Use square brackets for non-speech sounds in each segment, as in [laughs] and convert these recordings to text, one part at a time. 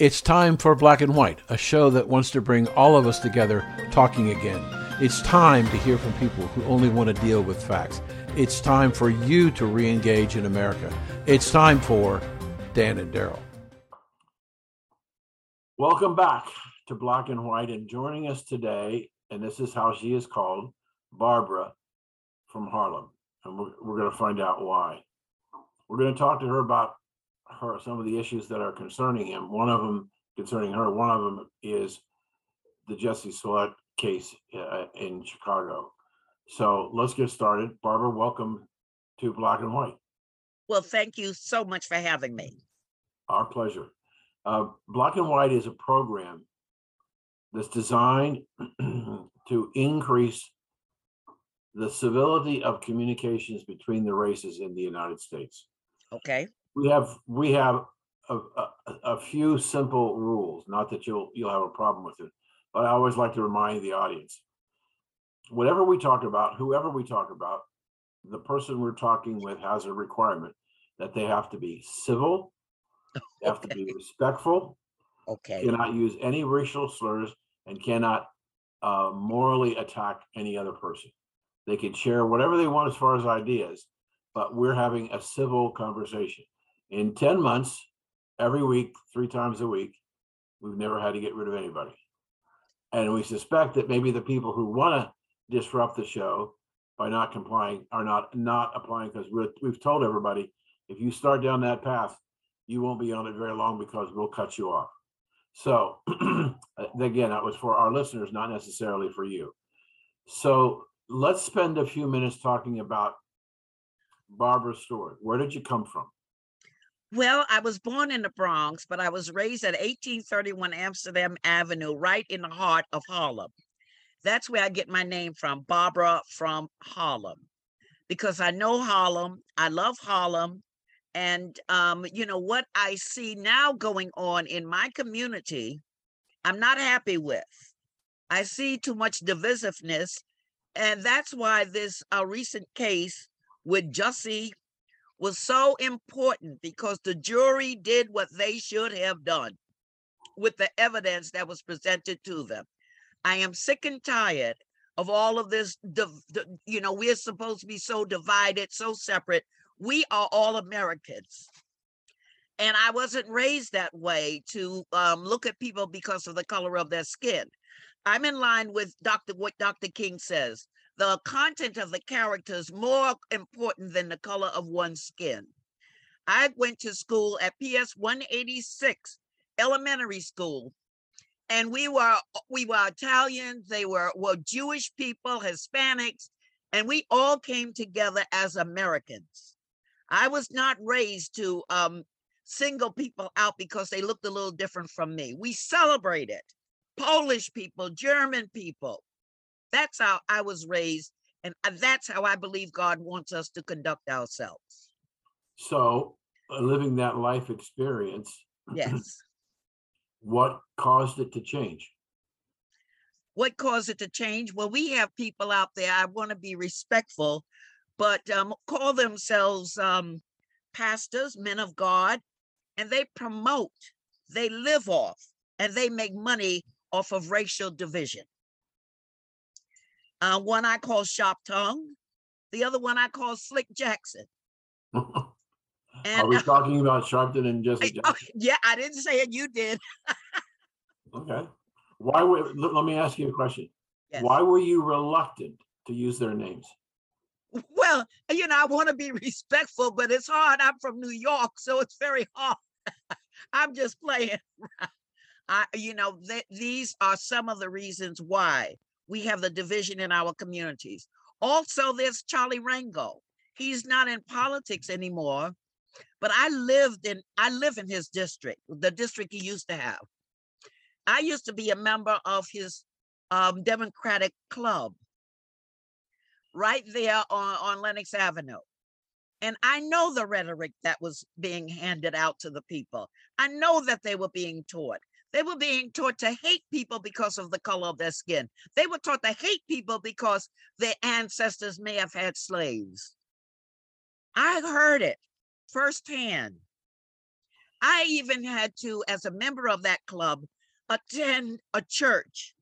It's time for Black and White, a show that wants to bring all of us together talking again. It's time to hear from people who only want to deal with facts. It's time for you to re engage in America. It's time for Dan and Daryl. Welcome back to Black and White, and joining us today, and this is how she is called, Barbara from Harlem. And we're, we're going to find out why. We're going to talk to her about her some of the issues that are concerning him. One of them concerning her. One of them is the Jussie Smollett case uh, in Chicago. So let's get started. Barbara, welcome to Black and White. Well, thank you so much for having me. Our pleasure. Uh, Black and White is a program that's designed [clears throat] to increase the civility of communications between the races in the United States. Okay we have we have a, a, a, few simple rules. Not that you'll you'll have a problem with it, but I always like to remind the audience: whatever we talk about, whoever we talk about, the person we're talking with has a requirement that they have to be civil, they have to be respectful, okay, cannot use any racial slurs, and cannot uh, morally attack any other person. They can share whatever they want as far as ideas, but we're having a civil conversation in 10 months, every week, three times a week, we've never had to get rid of anybody. And we suspect that maybe the people who want to disrupt the show by not complying are not not applying because we've told everybody if you start down that path, you won't be on it very long because we'll cut you off. So [clears throat] again, that was for our listeners, not necessarily for you. So let's spend a few minutes talking about Barbara's story. Where did you come from? Well, I was born in the Bronx, but I was raised at 1831 Amsterdam Avenue, right in the heart of Harlem. That's where I get my name from, Barbara from Harlem, because I know Harlem. I love Harlem. And, um, you know, what I see now going on in my community, I'm not happy with. I see too much divisiveness. And that's why this uh, recent case with Jussie was so important because the jury did what they should have done with the evidence that was presented to them. I am sick and tired of all of this. You know, we're supposed to be so divided, so separate. We are all Americans. And I wasn't raised that way to um, look at people because of the color of their skin. I'm in line with Dr. what Dr. King says the content of the characters more important than the color of one's skin. I went to school at PS 186 elementary school and we were we were Italians, they were were Jewish people, Hispanics, and we all came together as Americans. I was not raised to um, single people out because they looked a little different from me. We celebrated Polish people, German people, that's how I was raised. And uh, that's how I believe God wants us to conduct ourselves. So, uh, living that life experience, yes. [clears throat] what caused it to change? What caused it to change? Well, we have people out there, I want to be respectful, but um, call themselves um, pastors, men of God, and they promote, they live off, and they make money off of racial division. Uh, one I call Shop Tongue, the other one I call Slick Jackson. [laughs] and, Are we talking about Sharpton and Jesse oh, Jackson? yeah, I didn't say it. You did. okay. Why were? Let me ask you a question. Yes. Why were you reluctant to use their names? Well, you know, I want to be [laughs] respectful, but it's hard. I'm from New York, so it's very hard. [laughs] I'm just playing. I, you know, th- these are some of the reasons why we have the division in our communities. Also, there's Charlie Rangel. He's not in politics anymore, but I lived in I live in his district, the district he used to have. I used to be a member of his um, Democratic Club right there on, on Lenox Avenue. And I know the rhetoric that was being handed out to the people. I know that they were being taught. They were being taught to hate people because of the color of their skin. They were taught to hate people because their ancestors may have had slaves. I heard it firsthand. I even had to, as a member of that club, attend a church.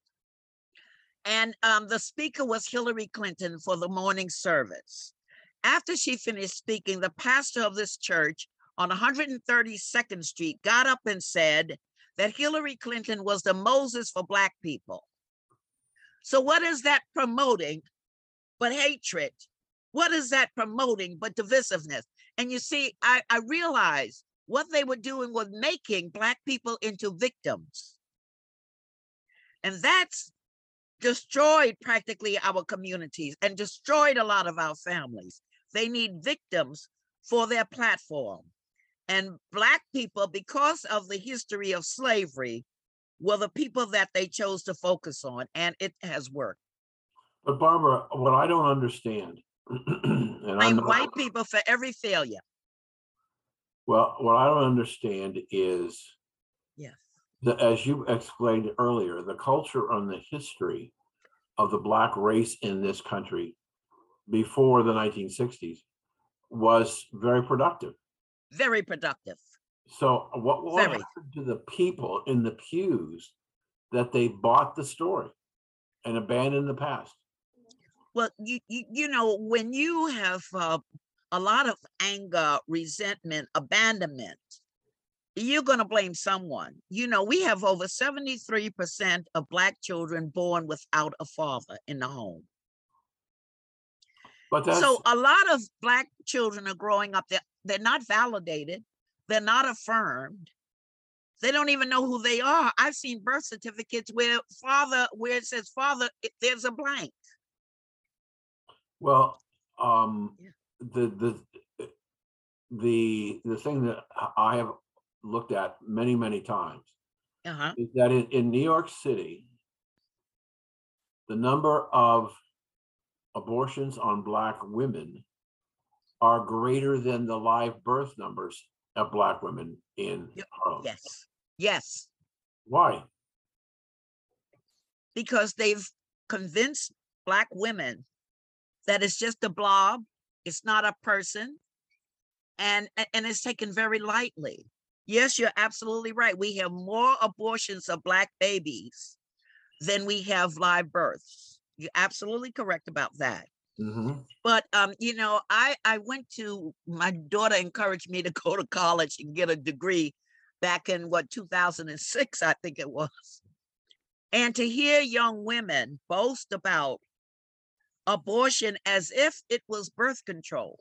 And um, the speaker was Hillary Clinton for the morning service. After she finished speaking, the pastor of this church on 132nd Street got up and said that Hillary Clinton was the Moses for Black people. So, what is that promoting but hatred? What is that promoting but divisiveness? And you see, I, I realized what they were doing was making Black people into victims. And that's destroyed practically our communities and destroyed a lot of our families. They need victims for their platform. And Black people, because of the history of slavery, were the people that they chose to focus on, and it has worked. But Barbara, what I don't understand, [clears throat] and I'm not- white people for every failure. well, what I don't understand is Yes. the, as you explained earlier, the culture and the history of the black race in this country before the 1960s was very productive. Very productive. So what, Very. happened to the people in the pews that they bought the story and abandoned the past? Well, you, you, you know, when you have uh, a lot of anger, resentment, abandonment, you're going to blame someone. You know, we have over 73% of Black children born without a father in the home. But So a lot of Black children are growing up, they're, they're not validated, they're not affirmed. They don't even know who they are. I've seen birth certificates where father, where it says father, there's a blank. well, um, Yeah. the the the the thing that I have looked at many many times Uh-huh. is that in, in New York City, the number of abortions on black women are greater than the live birth numbers of black women in Yep, Harlem. Yes, yes, Why? because they've convinced black women that it's just a blob, it's not a person, and and it's taken very lightly. Yes, you're absolutely right. We have more abortions of black babies than we have live births. You're absolutely correct about that. Mhm. But um, you know, I I went to my daughter encouraged me to [laughs] go to college and get a degree back in what 2006, I think it was. And to hear young women boast about abortion as if it was birth control.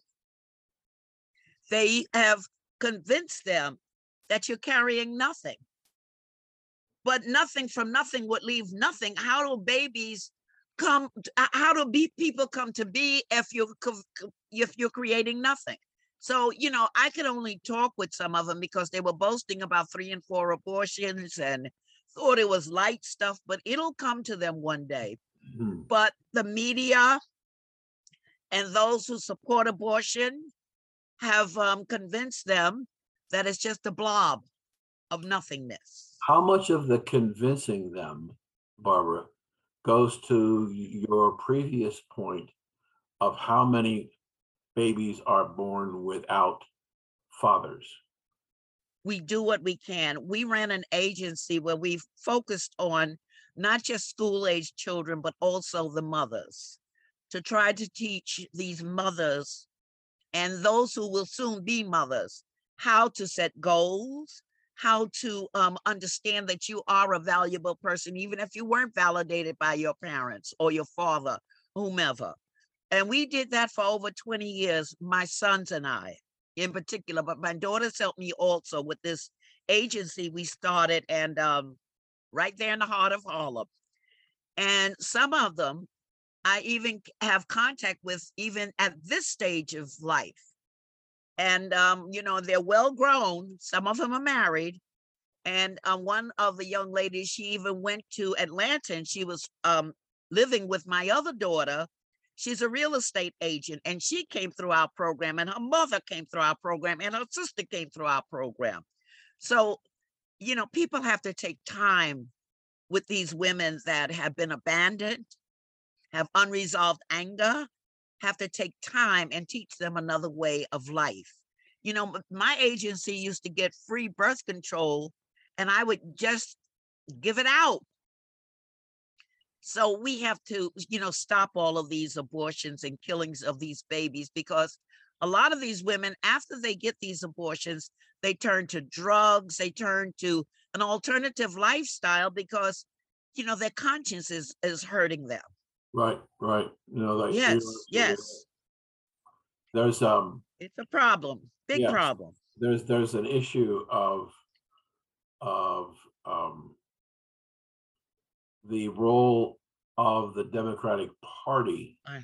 They have convinced them that you're carrying nothing. But nothing from nothing would leave nothing. How do babies come how do be people come to be if you're if you're creating nothing? So you know i could only talk with some of them because they were boasting about three and four abortions and thought it was light stuff but it'll come to them one day. Mhm. but the media and those who support abortion have um, convinced them that it's just a blob of nothingness. How much of the convincing them, Barbara, goes to your previous point of how many babies are born without fathers? we do what we can. We ran an agency where we focused on not just school age children, but also the mothers to try to teach these mothers and those who will soon be mothers how to set goals, how to um, understand that you are a valuable person, even if you weren't validated by your parents or your father, whomever. And we did that for over 20 years, my sons and I in particular, but my daughters helped me also with this agency we started and um, right there in the heart of Harlem. And some of them I even have contact with even at this stage of life. And um, you know, they're well grown, some of them are married. And uh, one of the young ladies, she even went to Atlanta and she was um, living with my other daughter She's a real estate agent and she came through our program and her mother came through our program and her sister came through our program. So, you know, people have to take time with these women that have been abandoned, have unresolved anger, have to take time and teach them another way of life. You know, my agency used to get free birth control and I would just give it out. So we have to, you know, stop all of these abortions and killings of these babies because a lot of these women, after they get these abortions, they turn to drugs, they turn to an alternative lifestyle because, you know, their conscience is is hurting them. Right, right. You know, like. Yes, yes, There's, um, it's a problem, big Yes. problem. there's, there's an issue of, of, um, the role of the Democratic Party Aye.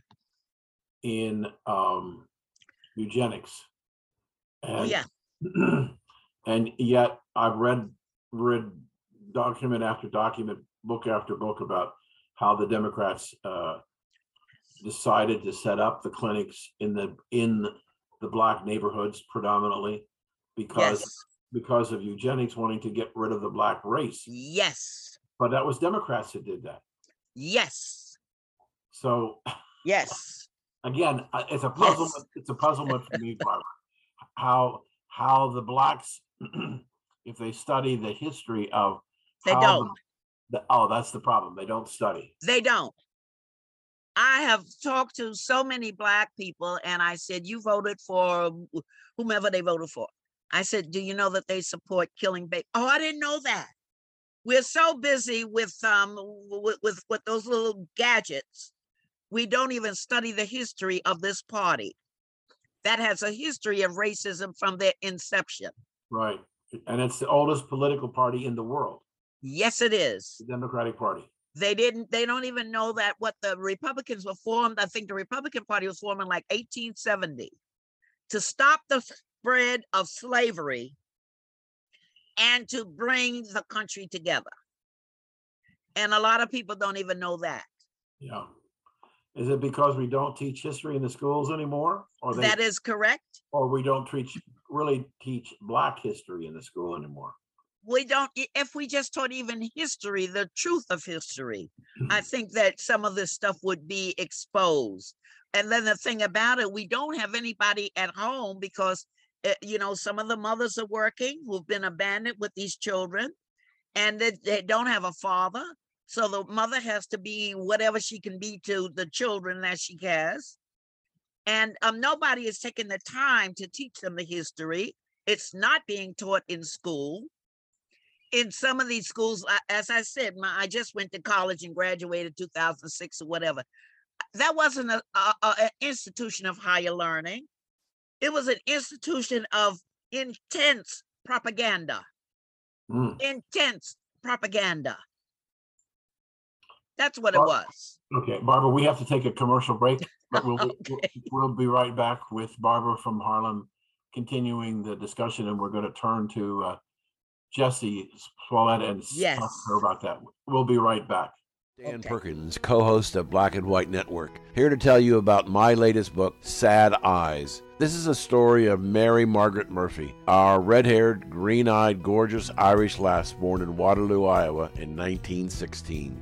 in, um, eugenics. Oh, And- yeah, [clears throat] And yet I've read, read document after document, book after book about how the Democrats, uh, decided to set up the clinics in the, in the black neighborhoods predominantly because, yes, because of eugenics wanting to get rid of the black race. yes, But that was Democrats that did that. yes, So yes, again, it's a puzzlement, it's a puzzlement for me, Barbara. How, how the blacks, [clears throat] if they study the history of. They how don't. The- oh, that's the problem. They don't study. they don't. I have talked to so many black people and I said, you voted for whomever they voted for. I said, do you know that they support killing baby? Oh, I didn't know that. We're so busy with um with, with with those little gadgets. We don't even study the history of this party that has a history of racism from their inception. Right. And it's the oldest political party in the world, Yes, it is. the Democratic Party. They didn't, they don't even know that what the Republicans were formed. I think the Republican Party was formed in like 1870 to stop the spread of slavery and to bring the country together. And a lot of people don't even know that. Yeah. Is it because we don't teach history in the schools anymore? Or they, That is correct. or we don't teach, really teach black history in the school anymore? We don't, if we just taught even history, the truth of history, I think that some of this stuff would be exposed. And then the thing about it, we don't have anybody at home because, uh, you know, some of the mothers are working who've been abandoned with these children and they, they don't have a father. So the mother has to be whatever she can be to the children that she has. And um, nobody is taking the time to teach them the history. It's not being taught in school in some of these schools, as I said, my, I just went to college and graduated 2006 or whatever. That wasn't an institution of higher learning. It was an institution of intense propaganda, Hmm. intense propaganda. That's what it was. Okay, Barbara, we have to take a commercial break, but we'll, be- we'll- [laughs] we'll be right back with Barbara from Harlem, continuing the discussion, and we're going to turn to uh, Jussie Smollett and s- talk to her about that. We'll be right back. Dan Okay. Perkins, co host of Black and White Network, here to tell you about my latest book, Sad Eyes. This is a story of Mary Margaret Murphy, our red haired, green eyed, gorgeous Irish lass born in Waterloo, Iowa in 1916.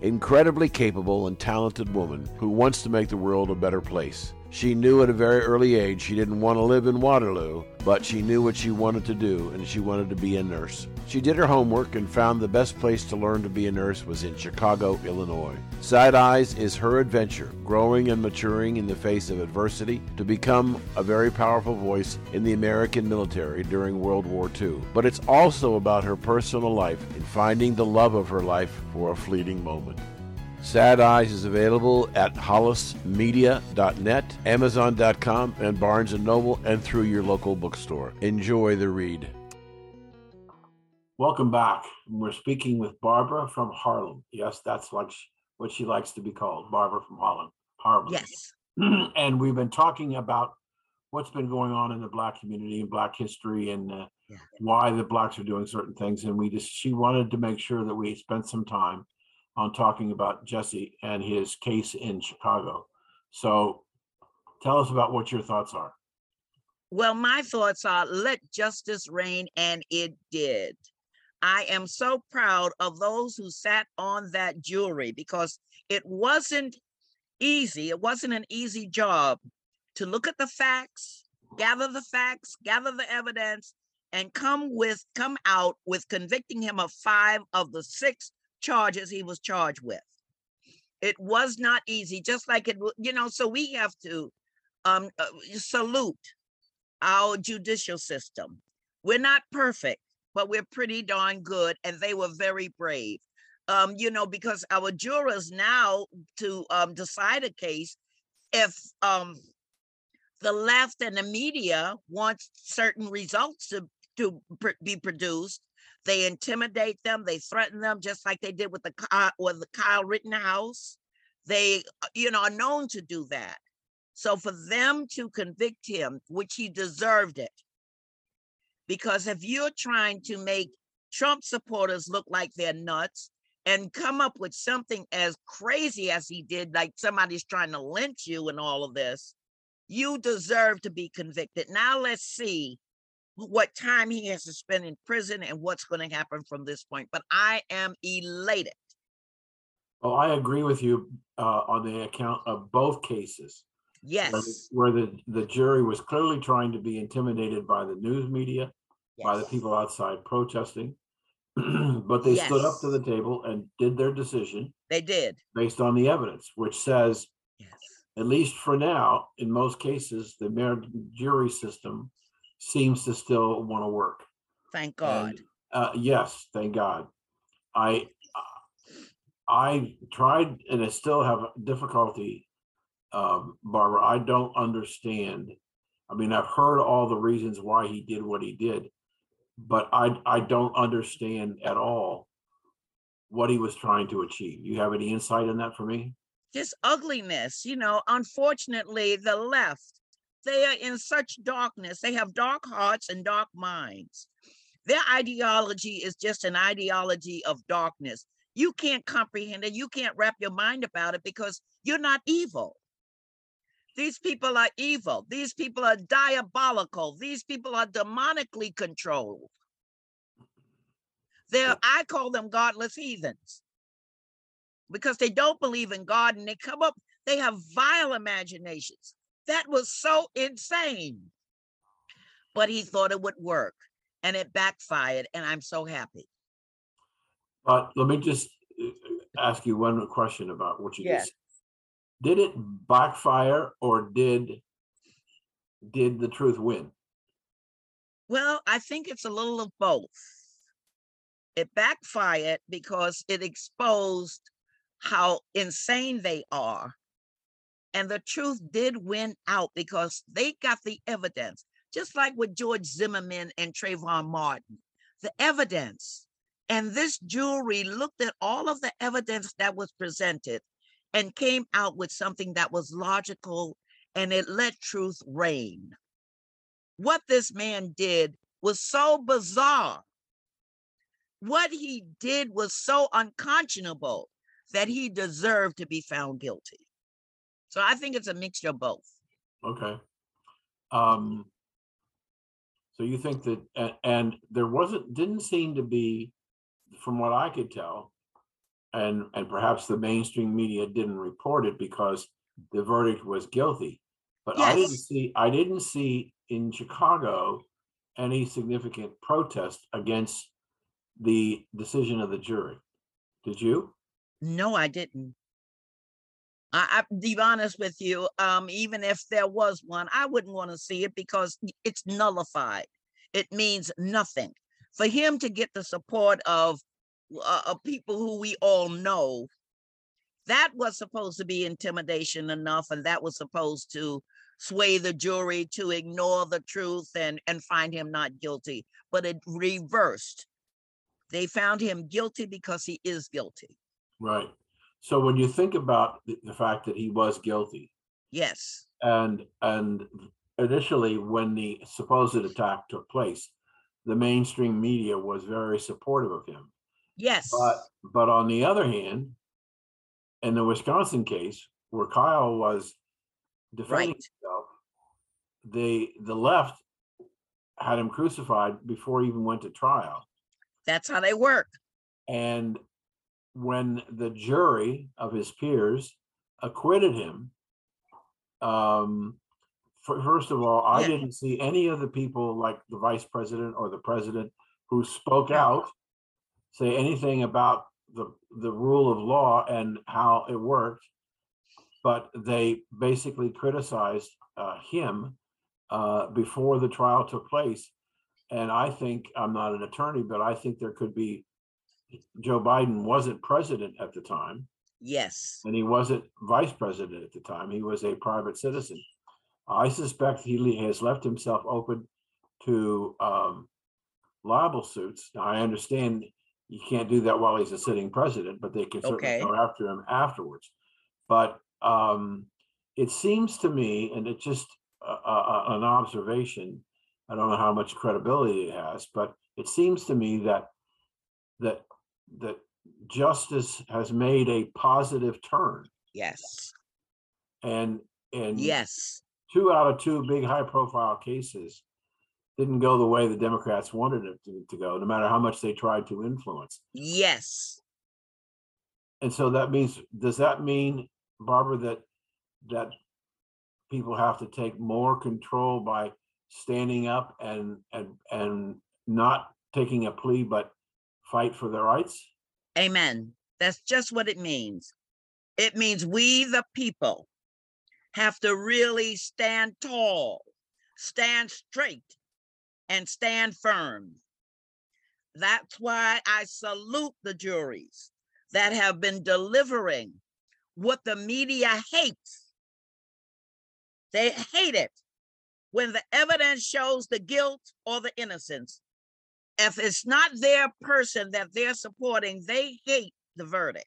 Incredibly capable and talented woman who wants to make the world a better place. She knew at a very early age she didn't want to live in Waterloo, but she knew what she wanted to do and she wanted to be a nurse. She did her homework and found the best place to learn to be a nurse was in Chicago, Illinois. Sad Eyes is her adventure, growing and maturing in the face of adversity to become a very powerful voice in the American military during World War II. But it's also about her personal life and finding the love of her life for a fleeting moment. Sad Eyes is available at hollismedia.net, amazon.com, and Barnes & Noble, and through your local bookstore. Enjoy the read. Welcome back. We're speaking with Barbara from Harlem. Yes, that's like sh- what she likes to be called, Barbara from Harlem. Harlem. Yes. [clears throat] and we've been talking about what's been going on in the black community and black history and uh, Yeah. why the blacks are doing certain things and we just she wanted to make sure that we spent some time on talking about jesse and his case in chicago so tell us about what your thoughts are Well, my thoughts are let justice reign, and it did. I am so proud of those who sat on that jury because it wasn't easy. It wasn't an easy job to look at the facts gather the facts, gather the evidence, and come with come out with convicting him of five of the six charges he was charged with. It was not easy, just like it, you know. So we have to um, uh, salute our judicial system. We're not perfect, but we're pretty darn good, and they were very brave. Um, you know, because our jurors now to um, decide a case, if um, the left and the media want certain results to to pr- be produced, they intimidate them, they threaten them, just like they did with the Kyle, with the Kyle Rittenhouse. They, uh, you know, are known to do that. So for them to convict him, which he deserved it, because if you're trying to make Trump supporters look like they're nuts and come up with something as crazy as he did, like somebody's trying to lynch you and all of this, you deserve to be convicted. Now let's see what time he has to spend in prison and what's going to happen from this point. But I am elated. Well, I agree with you uh, on the account of both cases. Yes. Where the, the jury was clearly trying to be intimidated by the news media, by the people outside protesting. [clears throat] But they stood up to the table and did their decision They did. based on the evidence, which says, Yes. at least for now, in most cases, the jury system seems to still want to work. Thank God. And, Uh, yes, thank God. I, I tried and I still have difficulty. Um, Barbara, I don't understand. I mean, I've heard all the reasons why he did what he did, but I, I don't understand at all what he was trying to achieve. You have any insight on that for me? just ugliness you know unfortunately the left they are in such darkness they have dark hearts and dark minds. Their ideology is just an ideology of darkness. You can't comprehend it you can't wrap your mind about it because you're not evil. These people are evil these people are diabolical these people are demonically controlled. They're i call them godless heathens. Because they don't believe in God and they come up, they have vile imaginations. That was so insane. But he thought it would work and it backfired, and I'm so happy. But let me just uh, ask you one question about what you Yes. just. Did it backfire or did, did the truth win? Well, I think it's a little of both. It backfired because it exposed how insane they are. And the truth did win out because they got the evidence, just like with George Zimmerman and Trayvon Martin. The evidence. And this jury looked at all of the evidence that was presented and came out with something that was logical and it let truth reign. What this man did was so bizarre. What he did was so unconscionable that he deserved to be found guilty. So I think it's a mixture of both. Okay. Um. So you think that, and there wasn't, didn't seem to be, from what I could tell. And, and perhaps the mainstream media didn't report it because the verdict was guilty. But I didn't see, I didn't see in Chicago any significant protest against the decision of the jury. Did you? No, I didn't. I, I be honest with you. Um, even if there was one, I wouldn't want to see it because it's nullified. It means nothing. For him to get the support of uh, of people who we all know, that was supposed to be intimidation enough, and that was supposed to sway the jury to ignore the truth and and find him not guilty. But it reversed. They found him guilty because he is guilty. Right. So when you think about the, the fact that he was guilty, Yes. and and initially when the supposed attack took place the mainstream media was very supportive of him Yes. but but on the other hand in the wisconsin case where kyle was defending Right. himself the the left had him crucified before he even went to trial That's how they work. and when the jury of his peers acquitted him um, fir- first of all, I Yeah. didn't see any of the people like the vice president or the president who spoke out say anything about the the rule of law and how it worked, but they basically criticized uh, him uh, before the trial took place. And I think I'm not an attorney, but I think there could be Joe Biden wasn't president at the time Yes. and he wasn't vice president at the time. He was a private citizen. I suspect he le- has left himself open to um, libel suits. Now, I understand you can't do that while he's a sitting president, but they can certainly Okay. go after him afterwards. But um, it seems to me, and it's just a, a, a- an observation. I don't know how much credibility it has, but it seems to me that that that justice has made a positive turn Yes. and and Yes. two out of two big high profile cases didn't go the way the democrats wanted it to, to go no matter how much they tried to influence Yes. and so that means does that mean barbara that that people have to take more control by standing up and and and not taking a plea but fight for their rights Amen. That's just what it means. It means we, the people, have to really stand tall, stand straight, and stand firm. That's why I salute the juries that have been delivering what the media hates. They hate it when the evidence shows the guilt or the innocence if it's not their person that they're supporting, they hate the verdict.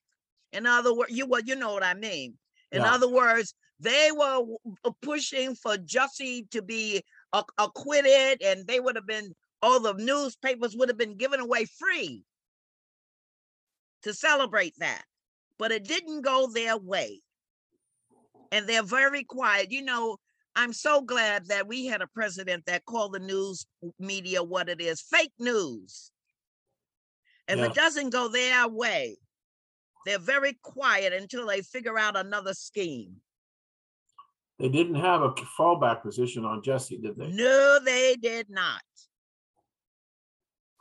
In other words, you well, you know what I mean. In Yeah. other words, they were uh, pushing for Jussie to be acquitted, and they would have been all the newspapers would have been given away free to celebrate that. But it didn't go their way. And they're very quiet. You know, I'm so glad that we had a president that called the news media what it is fake news. If Yes. it doesn't go their way, they're very quiet until they figure out another scheme. they didn't have a fallback position on jesse did they No, they did not.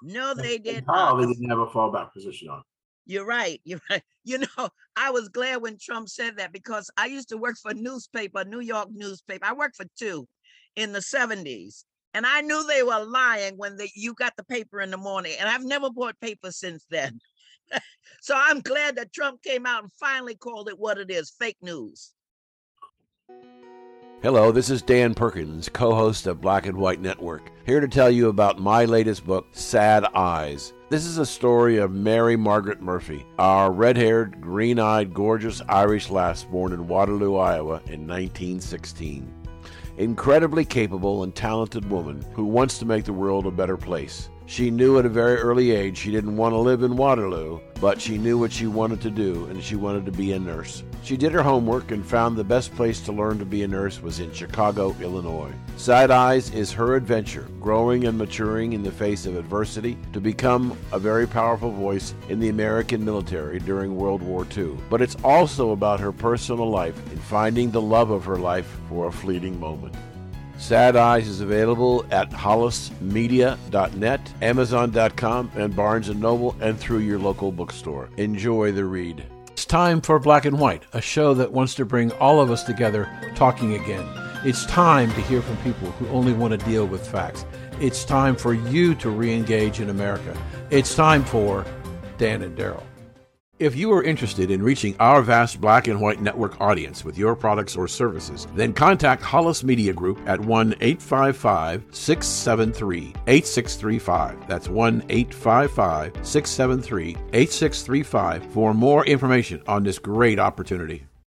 No, they did Kyle, not. they didn't have a fallback position on You're right. You're [laughs] right. You know, I was glad when Trump said that because I used to work for a newspaper, New York newspaper. I worked for two in the 70s. And I knew they were lying when they, you got the paper in the morning. And I've never bought paper since then. [laughs] so I'm glad that Trump came out and finally called it what it is fake news. Hello, this is Dan Perkins, co host of Black and White Network, here to tell you about my latest book, Sad Eyes. This is a story of Mary Margaret Murphy, our red haired, green eyed, gorgeous Irish lass born in Waterloo, Iowa in 1916. Incredibly capable and talented woman who wants to make the world a better place. She knew at a very early age she didn't want to live in Waterloo, but she knew what she wanted to do, and she wanted to be a nurse. She did her homework and found the best place to learn to be a nurse was in Chicago, Illinois. Sad Eyes is her adventure, growing and maturing in the face of adversity to become a very powerful voice in the American military during World War II. But it's also about her personal life and finding the love of her life for a fleeting moment. Sad Eyes is available at hollismedia.net, amazon.com, and Barnes & Noble, and through your local bookstore. Enjoy the read. It's time for Black and White, a show that wants to bring all of us together talking again. It's time to hear from people who only want to deal with facts. It's time for you to re engage in America. It's time for Dan and Daryl. If you are interested in reaching our vast black and white network audience with your products or services, then contact Hollis Media Group at 1 855 673 8635. That's 1 855 673 8635 for more information on this great opportunity.